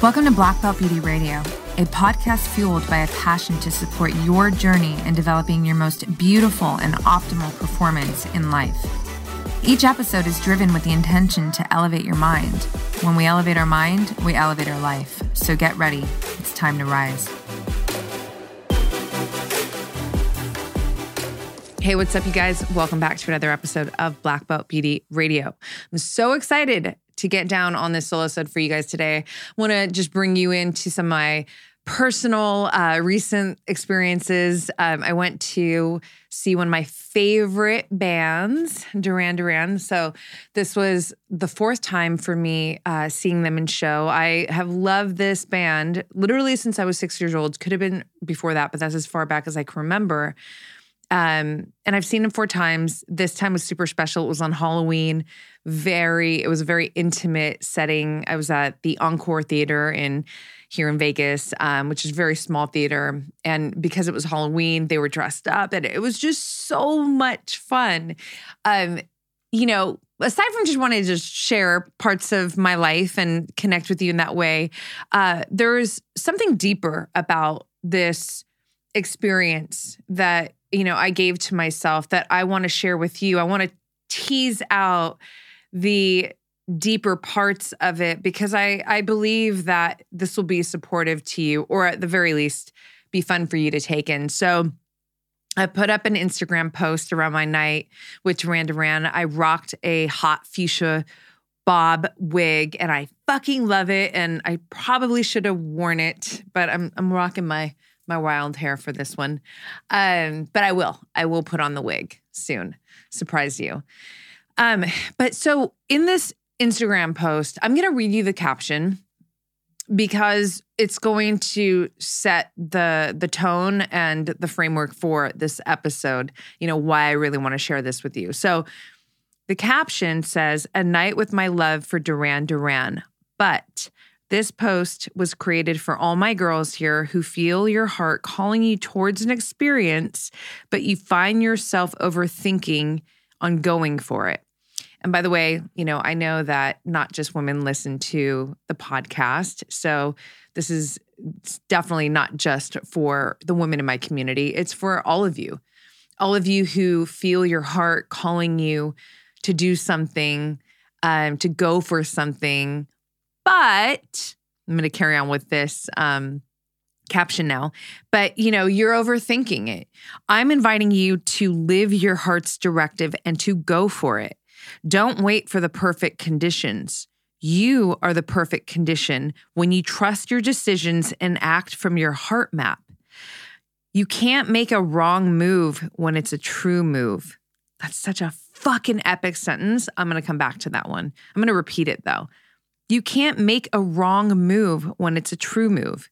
Welcome to Black Belt Beauty Radio, a podcast fueled by a passion to support your journey in developing your most beautiful and optimal performance in life. Each episode is driven with the intention to elevate your mind. When we elevate our mind, we elevate our life. So get ready. It's time to rise. Hey, what's up, you guys? Welcome back to another episode of Black Belt Beauty Radio. I'm so excited to get down on this solo episode for you guys today. I want to just bring you into some of my personal uh, recent experiences. Um, I went to see one of my favorite bands, Duran Duran. So this was the fourth time for me uh, seeing them in show. I have loved this band literally since I was six years old. Could have been before that, but that's as far back as I can remember. Um, and I've seen him four times. This time was super special. It was on Halloween. Very, it was a very intimate setting. I was at the Encore Theater in here in Vegas, um, which is a very small theater. And because it was Halloween, they were dressed up, and it was just so much fun. Um, you know, aside from just wanting to just share parts of my life and connect with you in that way, uh, there's something deeper about this experience that you know I gave to myself that I want to share with you. I want to tease out the deeper parts of it because I I believe that this will be supportive to you or at the very least be fun for you to take in. So I put up an Instagram post around my night with Duran Duran. I rocked a hot fuchsia bob wig and I fucking love it and I probably should have worn it, but I'm I'm rocking my my wild hair for this one. Um, but I will. I will put on the wig soon. Surprise you. Um, but so in this Instagram post, I'm going to read you the caption because it's going to set the the tone and the framework for this episode. You know why I really want to share this with you. So the caption says, "A night with my love for Duran Duran, but." This post was created for all my girls here who feel your heart calling you towards an experience, but you find yourself overthinking on going for it. And by the way, you know, I know that not just women listen to the podcast. So this is definitely not just for the women in my community, it's for all of you. All of you who feel your heart calling you to do something, um, to go for something, but I'm going to carry on with this um, caption now. But you know, you're overthinking it. I'm inviting you to live your heart's directive and to go for it. Don't wait for the perfect conditions. You are the perfect condition when you trust your decisions and act from your heart map. You can't make a wrong move when it's a true move. That's such a fucking epic sentence. I'm going to come back to that one. I'm going to repeat it though. You can't make a wrong move when it's a true move.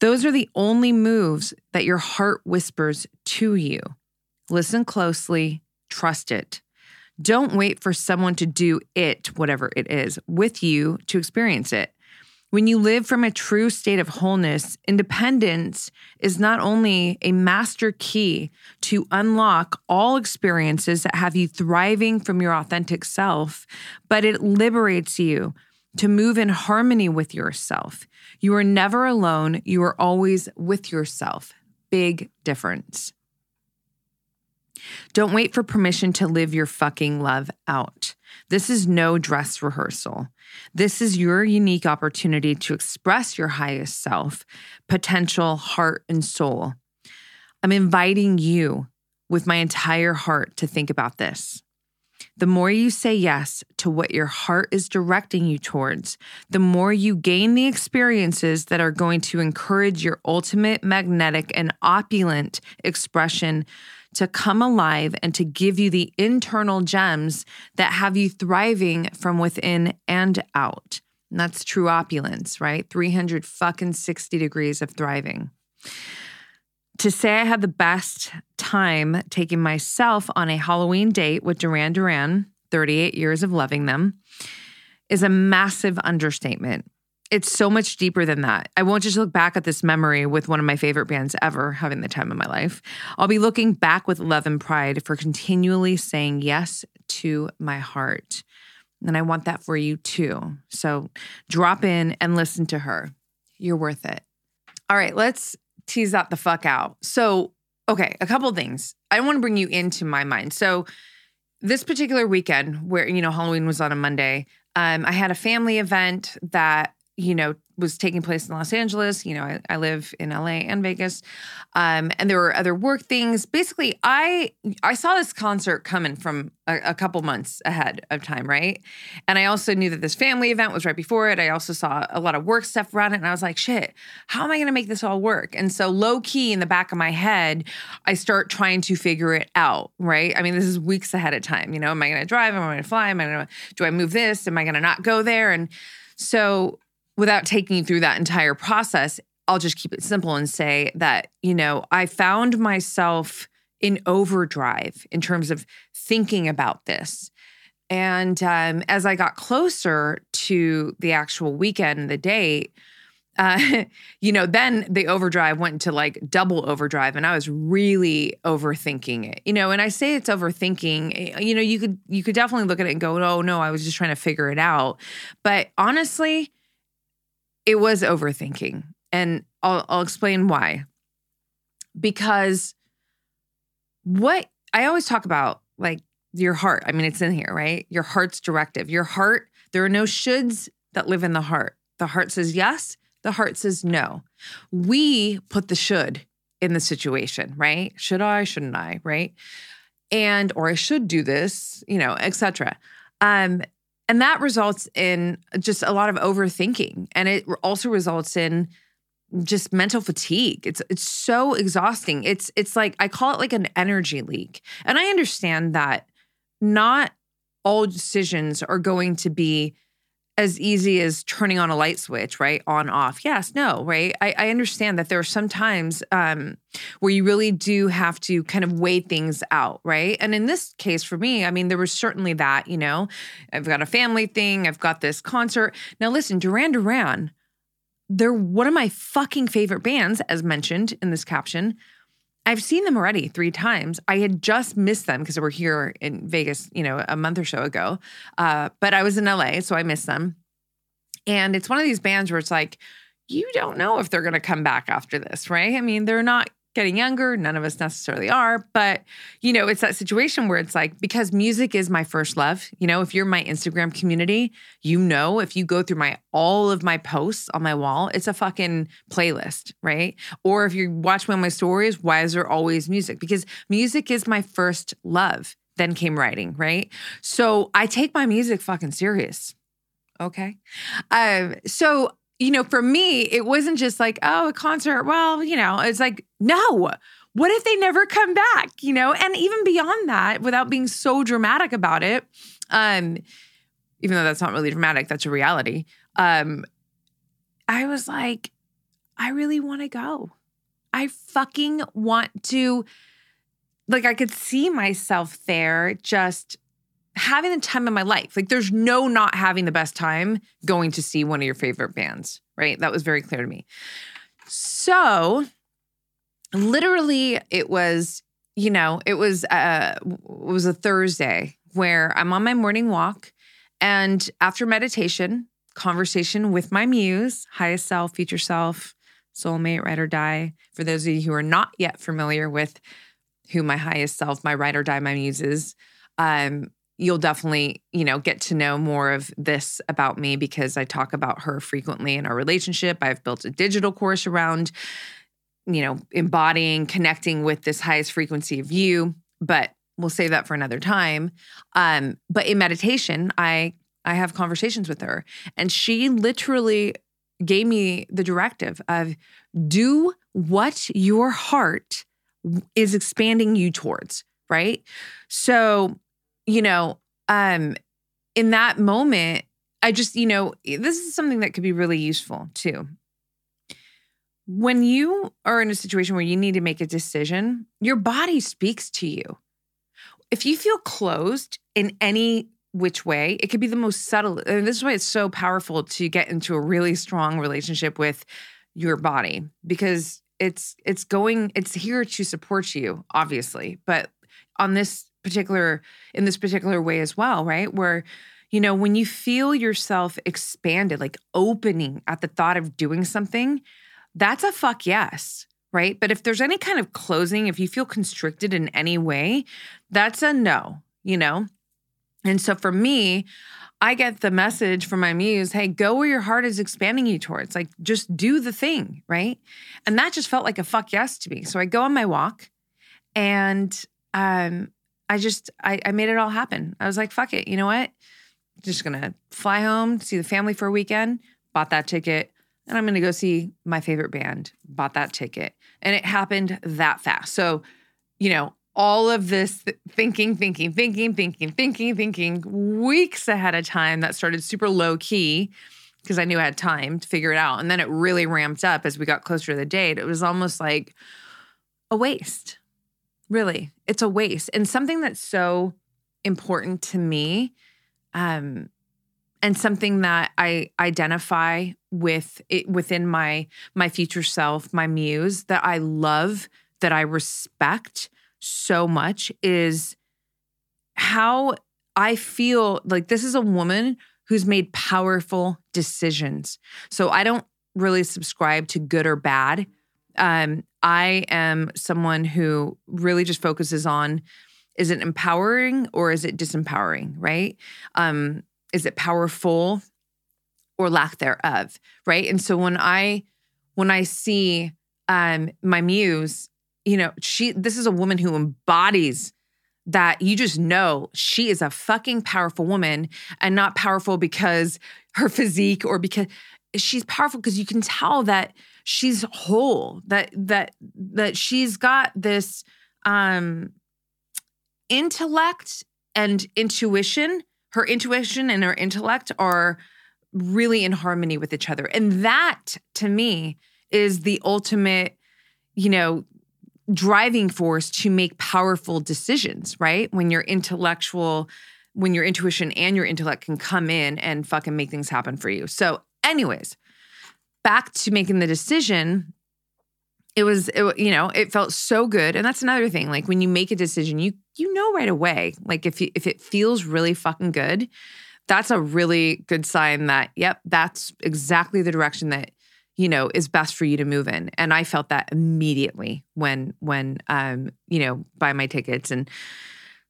Those are the only moves that your heart whispers to you. Listen closely, trust it. Don't wait for someone to do it, whatever it is, with you to experience it. When you live from a true state of wholeness, independence is not only a master key to unlock all experiences that have you thriving from your authentic self, but it liberates you to move in harmony with yourself. You are never alone, you are always with yourself. Big difference. Don't wait for permission to live your fucking love out. This is no dress rehearsal. This is your unique opportunity to express your highest self, potential, heart, and soul. I'm inviting you with my entire heart to think about this. The more you say yes to what your heart is directing you towards, the more you gain the experiences that are going to encourage your ultimate magnetic and opulent expression to come alive and to give you the internal gems that have you thriving from within and out. And that's true opulence, right? 300 fucking 60 degrees of thriving to say I had the best time taking myself on a Halloween date with Duran Duran, 38 years of loving them, is a massive understatement. It's so much deeper than that. I won't just look back at this memory with one of my favorite bands ever having the time of my life. I'll be looking back with love and pride for continually saying yes to my heart. And I want that for you too. So drop in and listen to her. You're worth it. All right, let's tease that the fuck out. So, okay, a couple things. I want to bring you into my mind. So, this particular weekend, where, you know, Halloween was on a Monday, um, I had a family event that, you know, was taking place in Los Angeles. You know, I, I live in LA and Vegas, um, and there were other work things. Basically, I I saw this concert coming from a, a, couple months ahead of time, right? And I also knew that this family event was right before it. I also saw a lot of work stuff around it, and I was like, shit, how am I going to make this all work? And so, low key in the back of my head, I start trying to figure it out, right? I mean, this is weeks ahead of time. You know, am I going to drive? Am I going to fly? Am I going to do I move this? Am I going to not go there? And so without taking you through that entire process, I'll just keep it simple and say that, you know, I found myself in overdrive in terms of thinking about this. And um, as I got closer to the actual weekend, the date, uh, you know, then the overdrive went to like double overdrive, and I was really overthinking it. You know, and I say it's overthinking. Eh, you know, you could you could definitely look at it and go, "Oh no, I was just trying to figure it out." But honestly, it was overthinking. And I'll, I'll explain why. Because what I always talk about, like your heart, I mean, it's in here, right? Your heart's directive. Your heart, there are no shoulds that live in the heart. The heart says yes, the heart says no. We put the should in the situation, right? Should I, shouldn't I, right? And or I should do this, you know, etc. Um and that results in just a lot of overthinking. And it also results in just mental fatigue. It's it's so exhausting. It's it's like I call it like an energy leak. And I understand that not all decisions are going to be as easy as turning on a light switch, right? On, off. Yes, no, right? I, I understand that there are some times um, where you really do have to kind of weigh things out, right? And in this case, for me, I mean, there was certainly that, you know, I've got a family thing, I've got this concert. Now, listen, Duran Duran, they're one of my fucking favorite bands, as mentioned in this caption. I've seen them already three times. I had just missed them because they were here in Vegas, you know, a month or so ago. Uh, but I was in LA, so I missed them. And it's one of these bands where it's like, you don't know if they're going to come back after this, right? I mean, they're not getting younger. None of us necessarily are. But, you know, it's that situation where it's like, because music is my first love, you know, if you're my Instagram community, you know, if you go through my all of my posts on my wall, it's a fucking playlist, right? Or if you watch one of my stories, why is there always music? Because music is my first love. Then came writing, right? So I take my music fucking serious. Okay. Um, so you know, for me, it wasn't just like, oh, a concert. Well, you know, it's like, no, what if they never come back? You know, and even beyond that, without being so dramatic about it, um, even though that's not really dramatic, that's a reality. Um, I was like, I really want to go. I fucking want to, like, I could see myself there just having the time of my life. Like there's no not having the best time going to see one of your favorite bands, right? That was very clear to me. So literally it was, you know, it was uh it was a Thursday where I'm on my morning walk and after meditation, conversation with my muse, highest self, future self, soulmate, ride or die. For those of you who are not yet familiar with who my highest self, my ride or die, my muse is, um, you'll definitely, you know, get to know more of this about me because I talk about her frequently in our relationship. I've built a digital course around, you know, embodying, connecting with this highest frequency of you, but we'll save that for another time. Um, but in meditation, I I have conversations with her and she literally gave me the directive of do what your heart is expanding you towards, right? So you know, um, in that moment, I just, you know, this is something that could be really useful too. When you are in a situation where you need to make a decision, your body speaks to you. If you feel closed in any which way, it could be the most subtle. And this is why it's so powerful to get into a really strong relationship with your body because it's it's going it's here to support you obviously but on this particular in this particular way as well, right? Where You know, when you feel yourself expanded, like opening at the thought of doing something, that's a fuck yes, right? But if there's any kind of closing, if you feel constricted in any way, that's a no, you know? And so for me, I get the message from my muse, hey, go where your heart is expanding you towards. Like, just do the thing, right? And that just felt like a fuck yes to me. So I go on my walk and um, I just, I, I made it all happen. I was like, fuck it. You know what? Just gonna fly home, see the family for a weekend, bought that ticket, and I'm gonna go see my favorite band, bought that ticket. And it happened that fast. So, you know, all of this thinking, thinking, thinking, thinking, thinking, thinking weeks ahead of time that started super low key because I knew I had time to figure it out. And then it really ramped up as we got closer to the date. It was almost like a waste. Really, it's a waste. And something that's so important to me um, and something that I identify with it within my my future self, my muse that I love, that I respect so much is how I feel like this is a woman who's made powerful decisions. So I don't really subscribe to good or bad. Um, I am someone who really just focuses on is it empowering or is it disempowering, right? Um, is it powerful or lack thereof, right? And so when I when I see um, my muse you know, she this is a woman who embodies that you just know she is a fucking powerful woman and not powerful because her physique or because she's powerful because you can tell that she's whole that that that she's got this um intellect and intuition her intuition and her intellect are really in harmony with each other and that to me is the ultimate you know driving force to make powerful decisions, right? When your intellectual, when your intuition and your intellect can come in and fucking make things happen for you. So, anyways, back to making the decision. It was, it, you know, it felt so good, and that's another thing. Like when you make a decision, you you know right away. Like if you, if it feels really fucking good, that's a really good sign that yep, that's exactly the direction that you know is best for you to move in and i felt that immediately when when um you know buy my tickets and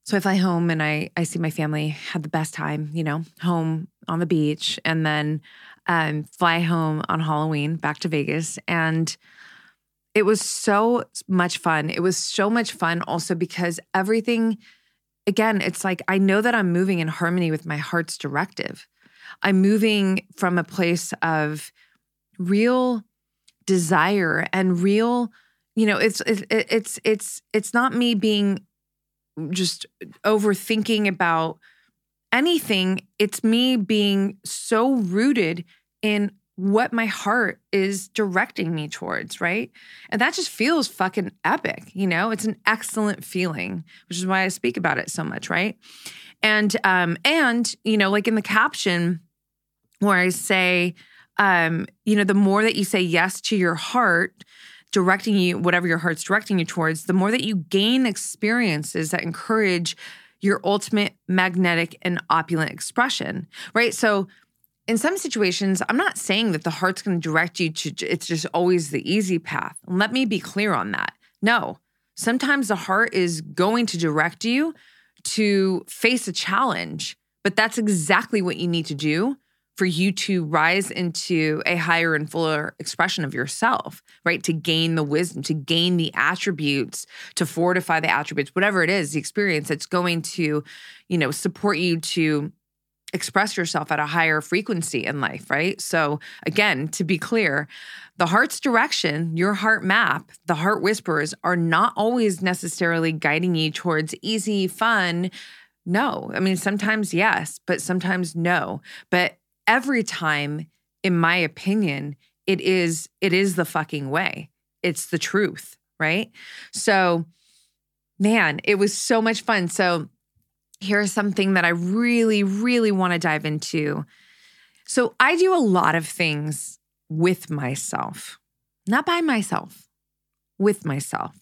so i fly home and i i see my family had the best time you know home on the beach and then um fly home on halloween back to vegas. And it was so much fun. It was so much fun also because everything again it's like i know that i'm moving in harmony with my heart's directive. I'm moving from a place of real desire and real you know it's it's it's it's it's not me being just overthinking about anything it's me being so rooted in what my heart is directing me towards right? And that just feels fucking epic you know? It's an excellent feeling which is why i speak about it so much right? And um and you know like in the caption where i say um, you know, the more that you say yes to your heart, directing you, whatever your heart's directing you towards, the more that you gain experiences that encourage your ultimate magnetic and opulent expression, right? So, in some situations, I'm not saying that the heart's going to direct you to, it's just always the easy path. Let me be clear on that. No, sometimes the heart is going to direct you to face a challenge, but that's exactly what you need to do for you to rise into a higher and fuller expression of yourself, right? To gain the wisdom, to gain the attributes, to fortify the attributes, whatever it is, the experience that's going to, you know, support you to express yourself at a higher frequency in life, right? So, again, to be clear, the heart's direction, your heart map, the heart whispers are not always necessarily guiding you towards easy, fun. No. I mean, sometimes yes, but sometimes no. But every time in my opinion it is it is the fucking way. It's the truth right? So man it was so much fun. So here's something that i really really want to dive into. So i do a lot of things with myself not by myself with myself.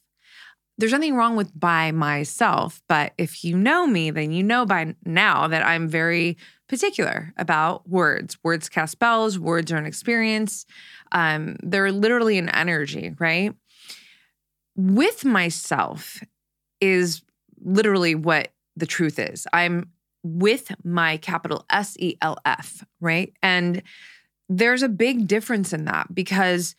There's nothing wrong with by myself but if you know me then you know by now that i'm very particular about words. Words cast spells, words are an experience. Um, they're literally an energy, right? With myself is literally what the truth is. I'm with my capital S E L F, right? And there's a big difference in that because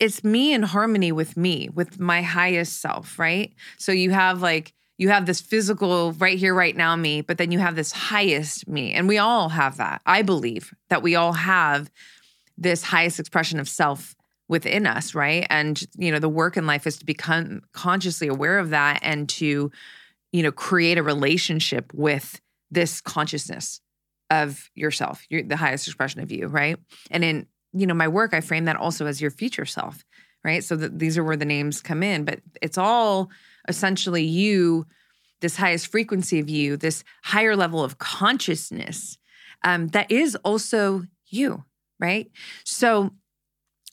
it's me in harmony with me, with my highest self, right? So you have like, you have this physical right here, right now me, but then you have this highest me. And we all have that. I believe that we all have this highest expression of self within us, right? And, you know, the work in life is to become consciously aware of that and to, you know, create a relationship with this consciousness of yourself, you're the highest expression of you, right? And in, you know, my work, I frame that also as your future self, right? So that these are where the names come in, but it's all essentially you, this highest frequency of you, this higher level of consciousness um, that is also you, right? So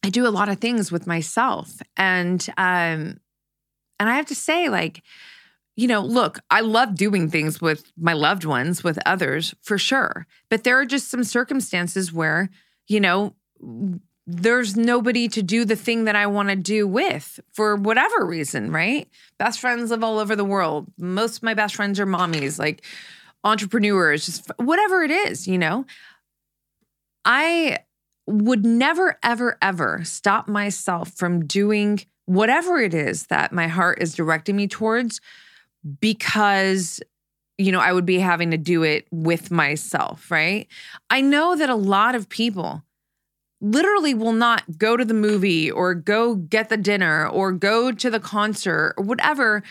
I do a lot of things with myself, and um, and I have to say, like, you know, look, I love doing things with my loved ones, with others for sure. But there are just some circumstances where, you know, there's nobody to do the thing that I want to do with for whatever reason, right? Best friends live all over the world. Most of my best friends are mommies, like entrepreneurs, just whatever it is, you know. I would never, ever, ever stop myself from doing whatever it is that my heart is directing me towards because you know, I would be having to do it with myself, right? I know that a lot of people literally will not go to the movie or go get the dinner or go to the concert or whatever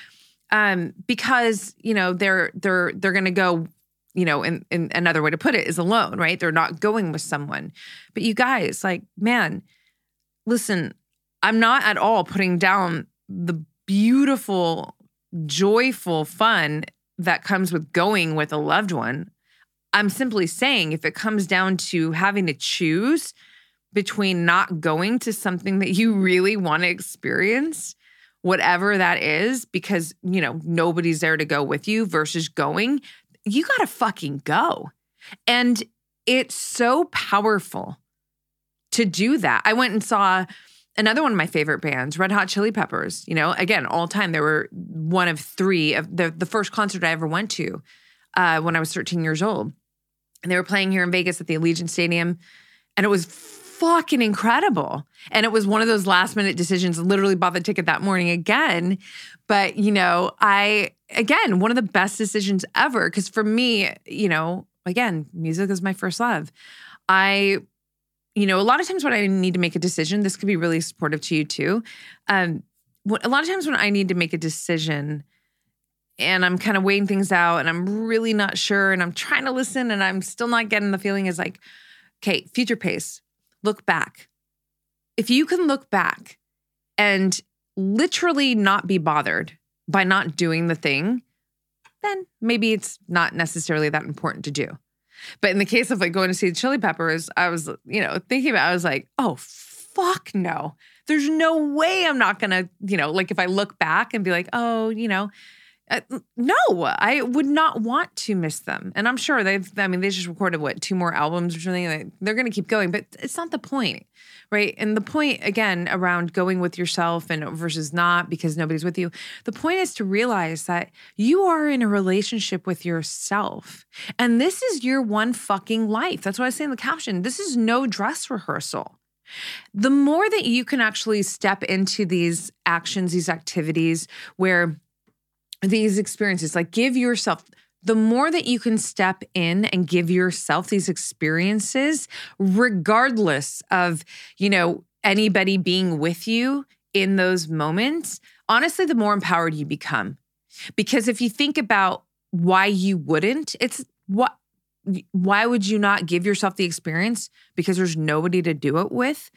um because, you know, they're they're they're going to go you know, in another way to put it is alone, right? They're not going with someone. But you guys, like, man, listen, I'm not at all putting down the beautiful joyful fun that comes with going with a loved one. I'm simply saying if it comes down to having to choose between not going to something that you really want to experience, whatever that is, because, you know, nobody's there to go with you versus going, you got to fucking go. And it's so powerful to do that. I went and saw another one of my favorite bands, Red Hot Chili Peppers. You know, again, all time they were one of three of the the first concert I ever went to uh, when I was 13 years old, and they were playing here in Vegas at the Allegiant Stadium, and it was fucking incredible. And it was one of those last minute decisions. Literally bought the ticket that morning again, but you know, I again one of the best decisions ever because for me, you know, again, music is my first love. I you know, a lot of times when I need to make a decision, this could be really supportive to you too. Um, a lot of times when I need to make a decision and I'm kind of weighing things out and I'm really not sure and I'm trying to listen and I'm still not getting the feeling is like, okay, future pace, look back. If you can look back and literally not be bothered by not doing the thing, then maybe it's not necessarily that important to do. But in the case of like going to see the Chili Peppers, I was, you know, thinking about, I was like, oh, fuck no. There's no way I'm not gonna, you know, like if I look back and be like, oh, you know, uh, no, I would not want to miss them. And I'm sure they've, I mean, they just recorded what, two more albums or something. They're going to keep going, but it's not the point, right? And the point, again, around going with yourself and versus not because nobody's with you, the point is to realize that you are in a relationship with yourself. And this is your one fucking life. That's what I say in the caption. This is no dress rehearsal. The more that you can actually step into these actions, these activities where these experiences. Like, give yourself the more that you can step in and give yourself these experiences, regardless of, you know, anybody being with you in those moments, honestly, the more empowered you become. Because if you think about why you wouldn't, it's what why would you not give yourself the experience because there's nobody to do it with?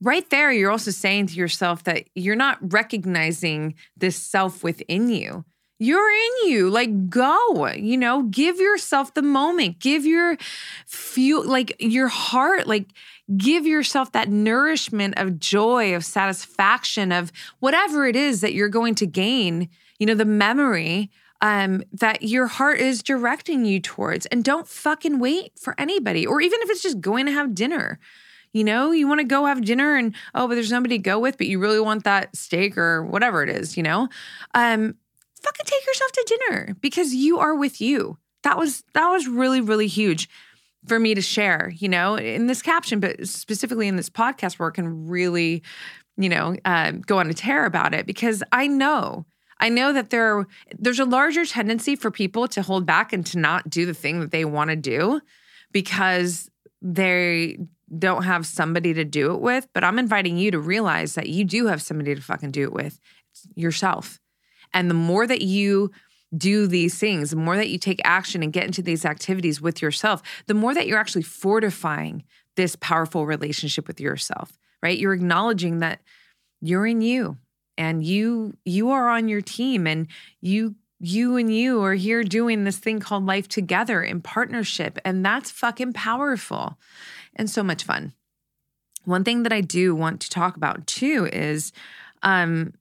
Right there, you're also saying to yourself that you're not recognizing this self within you you're in you. Like, go, you know, give yourself the moment, give your feel, like your heart, like, give yourself that nourishment of joy, of satisfaction, of whatever it is that you're going to gain, you know, the memory um, that your heart is directing you towards. And don't fucking wait for anybody, or even if it's just going to have dinner. You know, you want to go have dinner and oh, but there's nobody to go with, but you really want that steak or whatever it is, you know? Um, fucking take yourself to dinner because you are with you. That was that was really, really huge for me to share, you know, in this caption, but specifically in this podcast where I can really, you know, uh, go on a tear about it because I know I know that there there's a larger tendency for people to hold back and to not do the thing that they want to do because they don't have somebody to do it with. But I'm inviting you to realize that you do have somebody to fucking do it with yourself. And the more that you do these things, the more that you take action and get into these activities with yourself, the more that you're actually fortifying this powerful relationship with yourself, right? You're acknowledging that you're in you and you you are on your team and you you and you are here doing this thing called life together in partnership and that's fucking powerful and so much fun. One thing that I do want to talk about too is um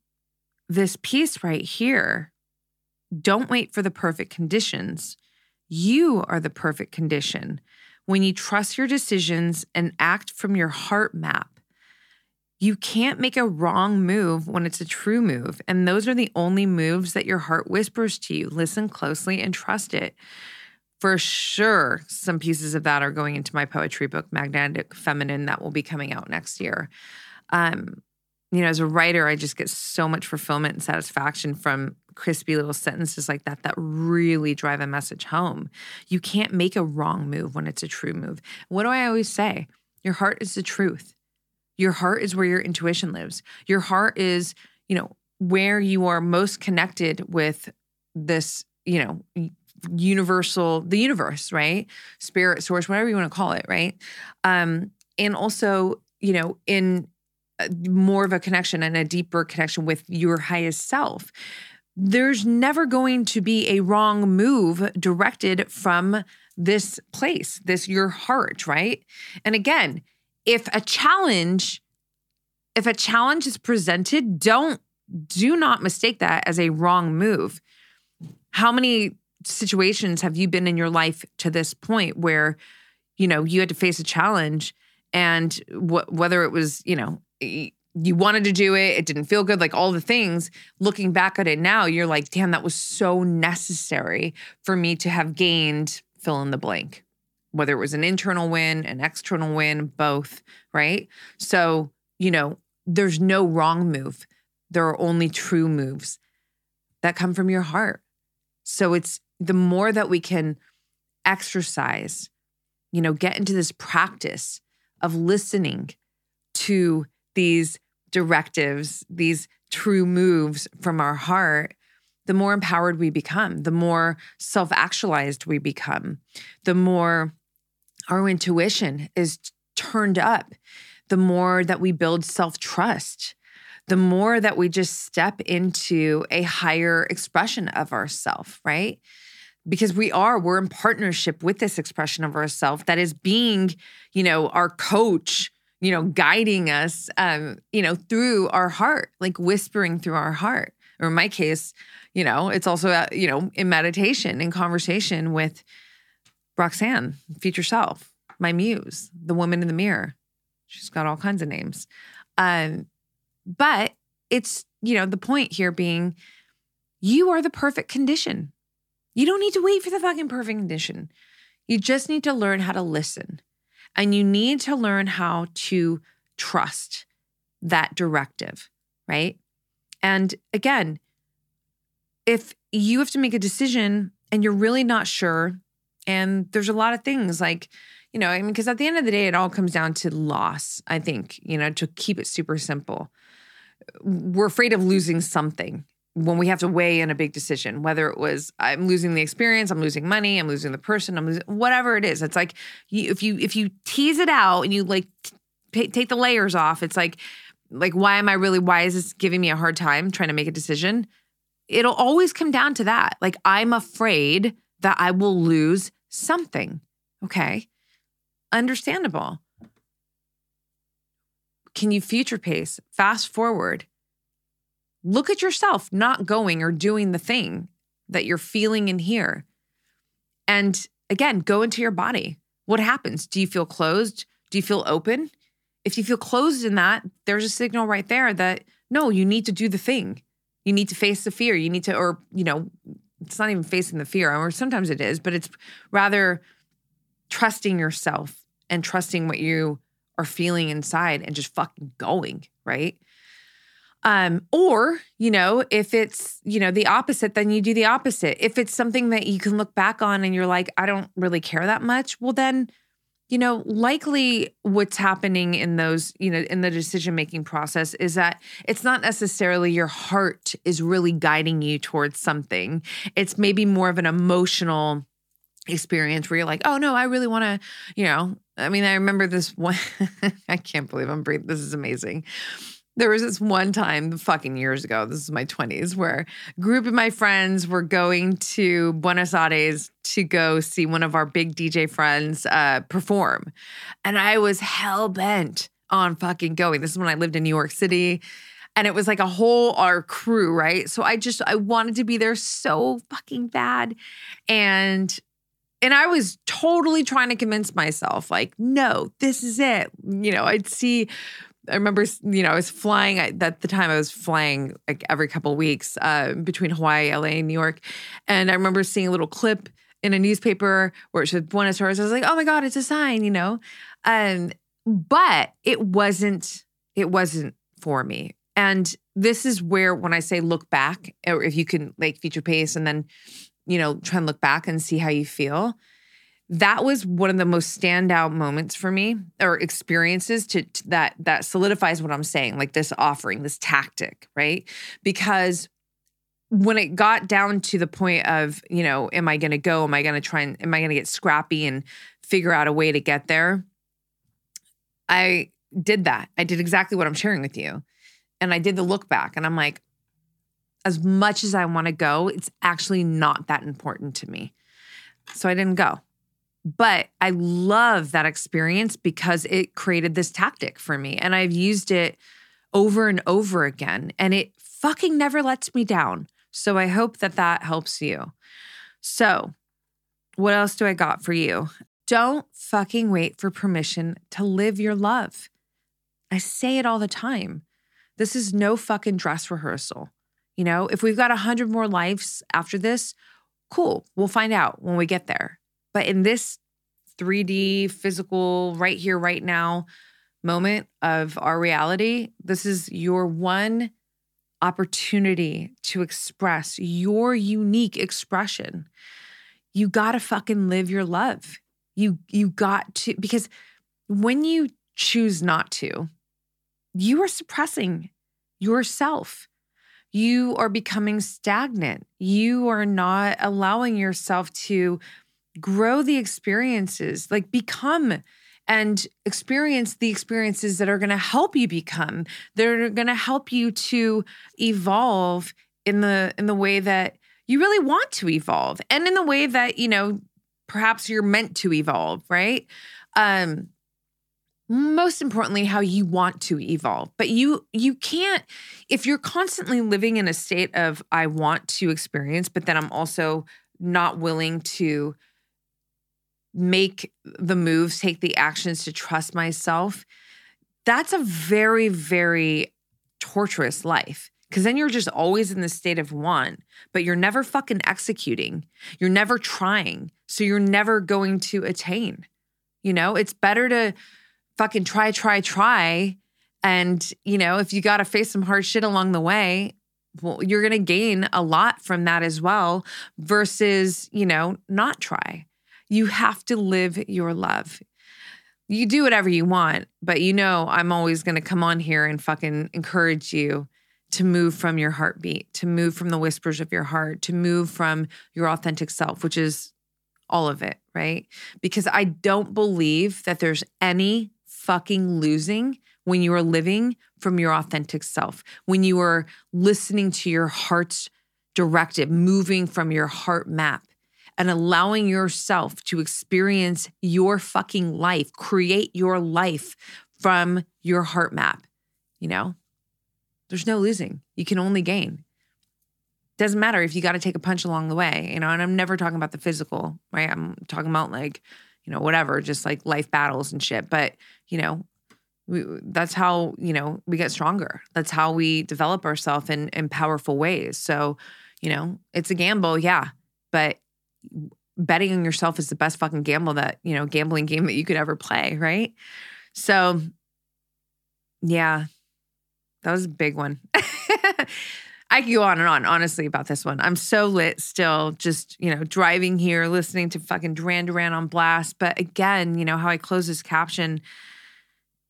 this piece right here don't wait for the perfect conditions. You are the perfect condition. When you trust your decisions and act from your heart map, you can't make a wrong move when it's a true move. And those are the only moves that your heart whispers to you. Listen closely and trust it. For sure, some pieces of that are going into my poetry book, Magnetic Feminine, that will be coming out next year. Um, you know, as a writer, I just get so much fulfillment and satisfaction from crispy little sentences like that that really drive a message home. You can't make a wrong move when it's a true move. What do I always say? Your heart is the truth. Your heart is where your intuition lives. Your heart is, you know, where you are most connected with this, you know, universal, the universe, right? Spirit, source, whatever you want to call it, right? Um, and also, you know, in Uh, more of a connection and a deeper connection with your highest self. There's never going to be a wrong move directed from this place, this your heart, right? And again, if a challenge if a challenge is presented, don't do not mistake that as a wrong move. How many situations have you been in your life to this point where you know you had to face a challenge and wh- whether it was you know you wanted to do it, it didn't feel good, like all the things. Looking back at it now, you're like, damn, that was so necessary for me to have gained fill in the blank, whether it was an internal win, an external win, both, right? So, you know, there's no wrong move. There are only true moves that come from your heart. So it's the more that we can exercise, you know, get into this practice of listening to these directives, these true moves from our heart, the more empowered we become, the more self actualized we become, the more our intuition is turned up, the more that we build self trust, the more that we just step into a higher expression of ourself, right? Because we are, we're in partnership with this expression of ourself that is being, you know, our coach you know, guiding us, um, you know, through our heart, like whispering through our heart. Or in my case, you know, it's also, uh, you know, in meditation, in conversation with Roxanne, future self, my muse, the woman in the mirror. She's got all kinds of names. Um, but it's, you know, the point here being you are the perfect condition. You don't need to wait for the fucking perfect condition. You just need to learn how to listen. And you need to learn how to trust that directive, right? And again, if you have to make a decision and you're really not sure, and there's a lot of things like, you know, I mean, because at the end of the day, it all comes down to loss, I think, you know, to keep it super simple. We're afraid of losing something when we have to weigh in a big decision, whether it was I'm losing the experience, I'm losing money, I'm losing the person, I'm losing whatever it is. It's like you, if you if you tease it out and you like t- take the layers off, it's like like why am I really why is this giving me a hard time trying to make a decision? It'll always come down to that. Like I'm afraid that I will lose something. Okay. Understandable. Can you future pace? Fast forward look at yourself not going or doing the thing that you're feeling in here. And again, go into your body. What happens? Do you feel closed? Do you feel open? If you feel closed in that, there's a signal right there that no, you need to do the thing. You need to face the fear. You need to, or, you know, it's not even facing the fear, or sometimes it is, but it's rather trusting yourself and trusting what you are feeling inside and just fucking going, right? Um, or, you know, if it's, you know, the opposite, then you do the opposite. If it's something that you can look back on and you're like, I don't really care that much, well, then, you know, likely what's happening in those, you know, in the decision making process is that it's not necessarily your heart is really guiding you towards something. It's maybe more of an emotional experience where you're like, oh no, I really want to, you know, I mean, I remember this one, I can't believe I'm breathing. This is amazing there was this one time fucking years ago this is my 20s where a group of my friends were going to buenos aires to go see one of our big dj friends uh, perform. And i was hell-bent on fucking going. This is when i lived in new york city. And it was like a whole our crew right? So i just i wanted to be there so fucking bad. And and I was totally trying to convince myself, like, no, this is it. You know, I'd see I remember, you know, I was flying at the time. I was flying like every couple weeks uh, between Hawaii, LA, and New York, and I remember seeing a little clip in a newspaper where it said Buenos Aires. I was like, oh my god, it's a sign, you know. Um, but it wasn't. It wasn't for me. And this is where, when I say look back, or if you can like future pace and then, you know, try and look back and see how you feel that was one of the most standout moments for me or experiences to, to, that that solidifies what I'm saying like this offering this tactic right? Because when it got down to the point of you know am I going to go? Am I going to try and am I going to get scrappy and figure out a way to get there? I did that. I did exactly what I'm sharing with you. And I did the look back and I'm like as much as I want to go it's actually not that important to me. So I didn't go but I love that experience because it created this tactic for me. And I've used it over and over again. And it fucking never lets me down. So I hope that that helps you. So, what else do I got for you? Don't fucking wait for permission to live your love. I say it all the time. This is no fucking dress rehearsal. You know, if we've got a hundred more lives after this, cool. We'll find out when we get there. But in this 3D, physical, right here, right now moment of our reality, this is your one opportunity to express your unique expression. You got to fucking live your love. You you got to because when you choose not to, you are suppressing yourself. You are becoming stagnant. You are not allowing yourself to grow the experiences, like become and experience the experiences that are going to help you become that are going to help you to evolve in the in the way that you really want to evolve and in the way that you know perhaps you're meant to evolve right? Um most importantly how you want to evolve. But you you can't if you're constantly living in a state of i want to experience but then i'm also not willing to make the moves, take the actions to trust myself, that's a very, very torturous life. Cause then you're just always in the state of want, but you're never fucking executing. You're never trying. So you're never going to attain. You know, it's better to fucking try, try, try. And, you know, if you got to face some hard shit along the way, well, you're going to gain a lot from that as well versus, you know, not try. You have to live your love. You do whatever you want, but you know, I'm always going to come on here and fucking encourage you to move from your heartbeat, to move from the whispers of your heart, to move from your authentic self, which is all of it, right? Because I don't believe that there's any fucking losing when you are living from your authentic self, when you are listening to your heart's directive, moving from your heart map and allowing yourself to experience your fucking life, create your life from your heart map. You know, there's no losing, you can only gain. Doesn't matter if you got to take a punch along the way, you know, and I'm never talking about the physical, right? I'm talking about like, you know, whatever, just like life battles and shit. But, you know, we, that's how, you know, we get stronger. That's how we develop ourselves in, in powerful ways. So, you know, it's a gamble, yeah. But betting on yourself is the best fucking gamble that, you know, gambling game that you could ever play, right? So, yeah, that was a big one. I could go on and on, honestly, about this one. I'm so lit still, just, you know, driving here, listening to fucking Duran Duran on blast. But again, you know, how I close this caption,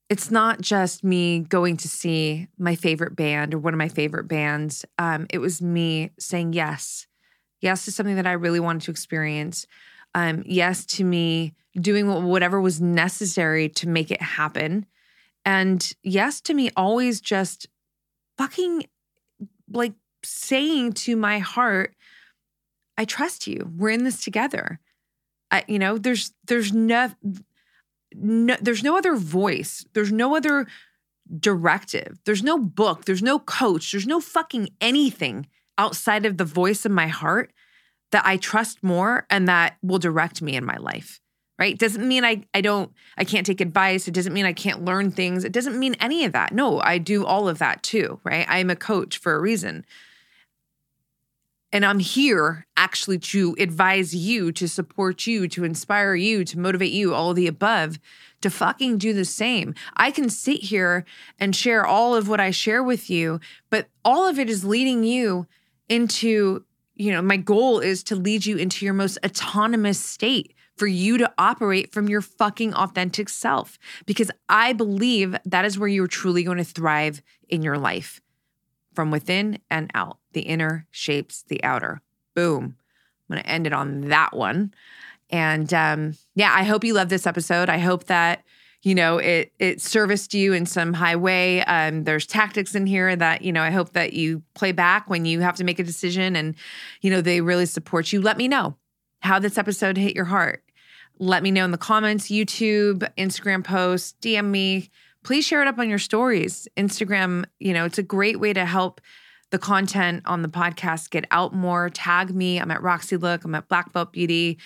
it's not just me going to see my favorite band or one of my favorite bands. Um, it was me saying yes. Yes to something that I really wanted to experience. Um, yes to me doing whatever was necessary to make it happen. And yes to me always just fucking like saying to my heart, I trust you. We're in this together. I, you know, there's there's no, no there's no other voice. There's no other directive. There's no book. There's no coach. There's no fucking anything outside of the voice of my heart that I trust more and that will direct me in my life right? Doesn't mean i i don't i can't take advice. It doesn't mean i can't learn things. It doesn't mean any of that. No i do all of that too right? I'm a coach for a reason. And i'm here actually to advise you to support you to inspire you to motivate you all the above to fucking do the same. I can sit here and share all of what i share with you but all of it is leading you into you know my goal is to lead you into your most autonomous state for you to operate from your fucking authentic self because I believe that is where you're truly going to thrive in your life from within and out. The inner shapes the outer. Boom. I'm going to end it on that one. And um, yeah, I hope you love this episode. I hope that you know it it serviced you in some high way. Um, there's tactics in here that you know I hope that you play back when you have to make a decision, and you know they really support you. Let me know how this episode hit your heart let me know in the comments, YouTube, Instagram posts, DM me. Please share it up on your stories. Instagram, you know, it's a great way to help the content on the podcast get out more. Tag me. I'm at Roxy Look. I'm at Black Belt Beauty.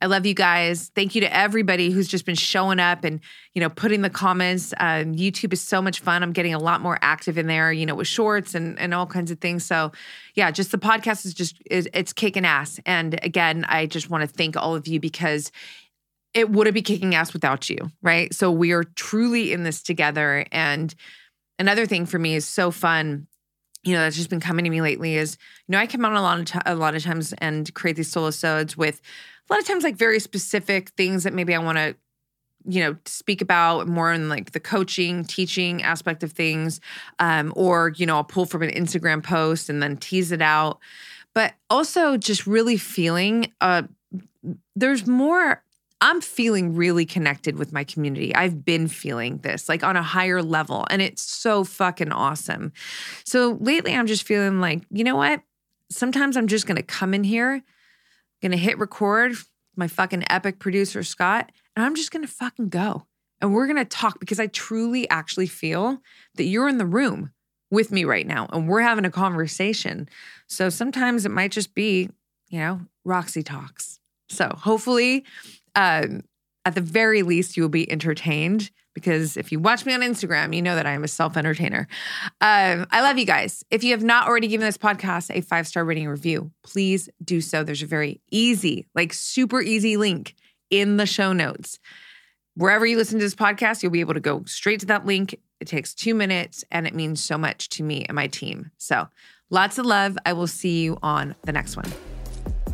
I love you guys. Thank you to everybody who's just been showing up and you know putting the comments. Um, YouTube is so much fun. I'm getting a lot more active in there, you know, with shorts and and all kinds of things. So yeah, just the podcast is just is, it's kicking ass. And again, I just want to thank all of you because it wouldn't be kicking ass without you, right? So we are truly in this together. And another thing for me is so fun, you know, that's just been coming to me lately is, you know, I come out a lot of t- a lot of times and create these solo with a lot of times like very specific things that maybe I want to you know speak about more in like the coaching teaching aspect of things um, or you know i'll pull from an instagram post and then tease it out. But also just really feeling uh there's more I'm feeling really connected with my community. I've been feeling this like on a higher level, and it's so fucking awesome. So lately, I'm just feeling like, you know what? Sometimes I'm just gonna come in here, gonna hit record, my fucking epic producer, Scott, and I'm just gonna fucking go. And we're gonna talk because I truly actually feel that you're in the room with me right now and we're having a conversation. So sometimes it might just be, you know, Roxy talks. So hopefully, um, at the very least, you will be entertained because if you watch me on Instagram, you know that I am a self entertainer. Um, I love you guys. If you have not already given this podcast a five star rating review, please do so. There's a very easy, like super easy link in the show notes. Wherever you listen to this podcast, you'll be able to go straight to that link. It takes two minutes and it means so much to me and my team. So lots of love. I will see you on the next one.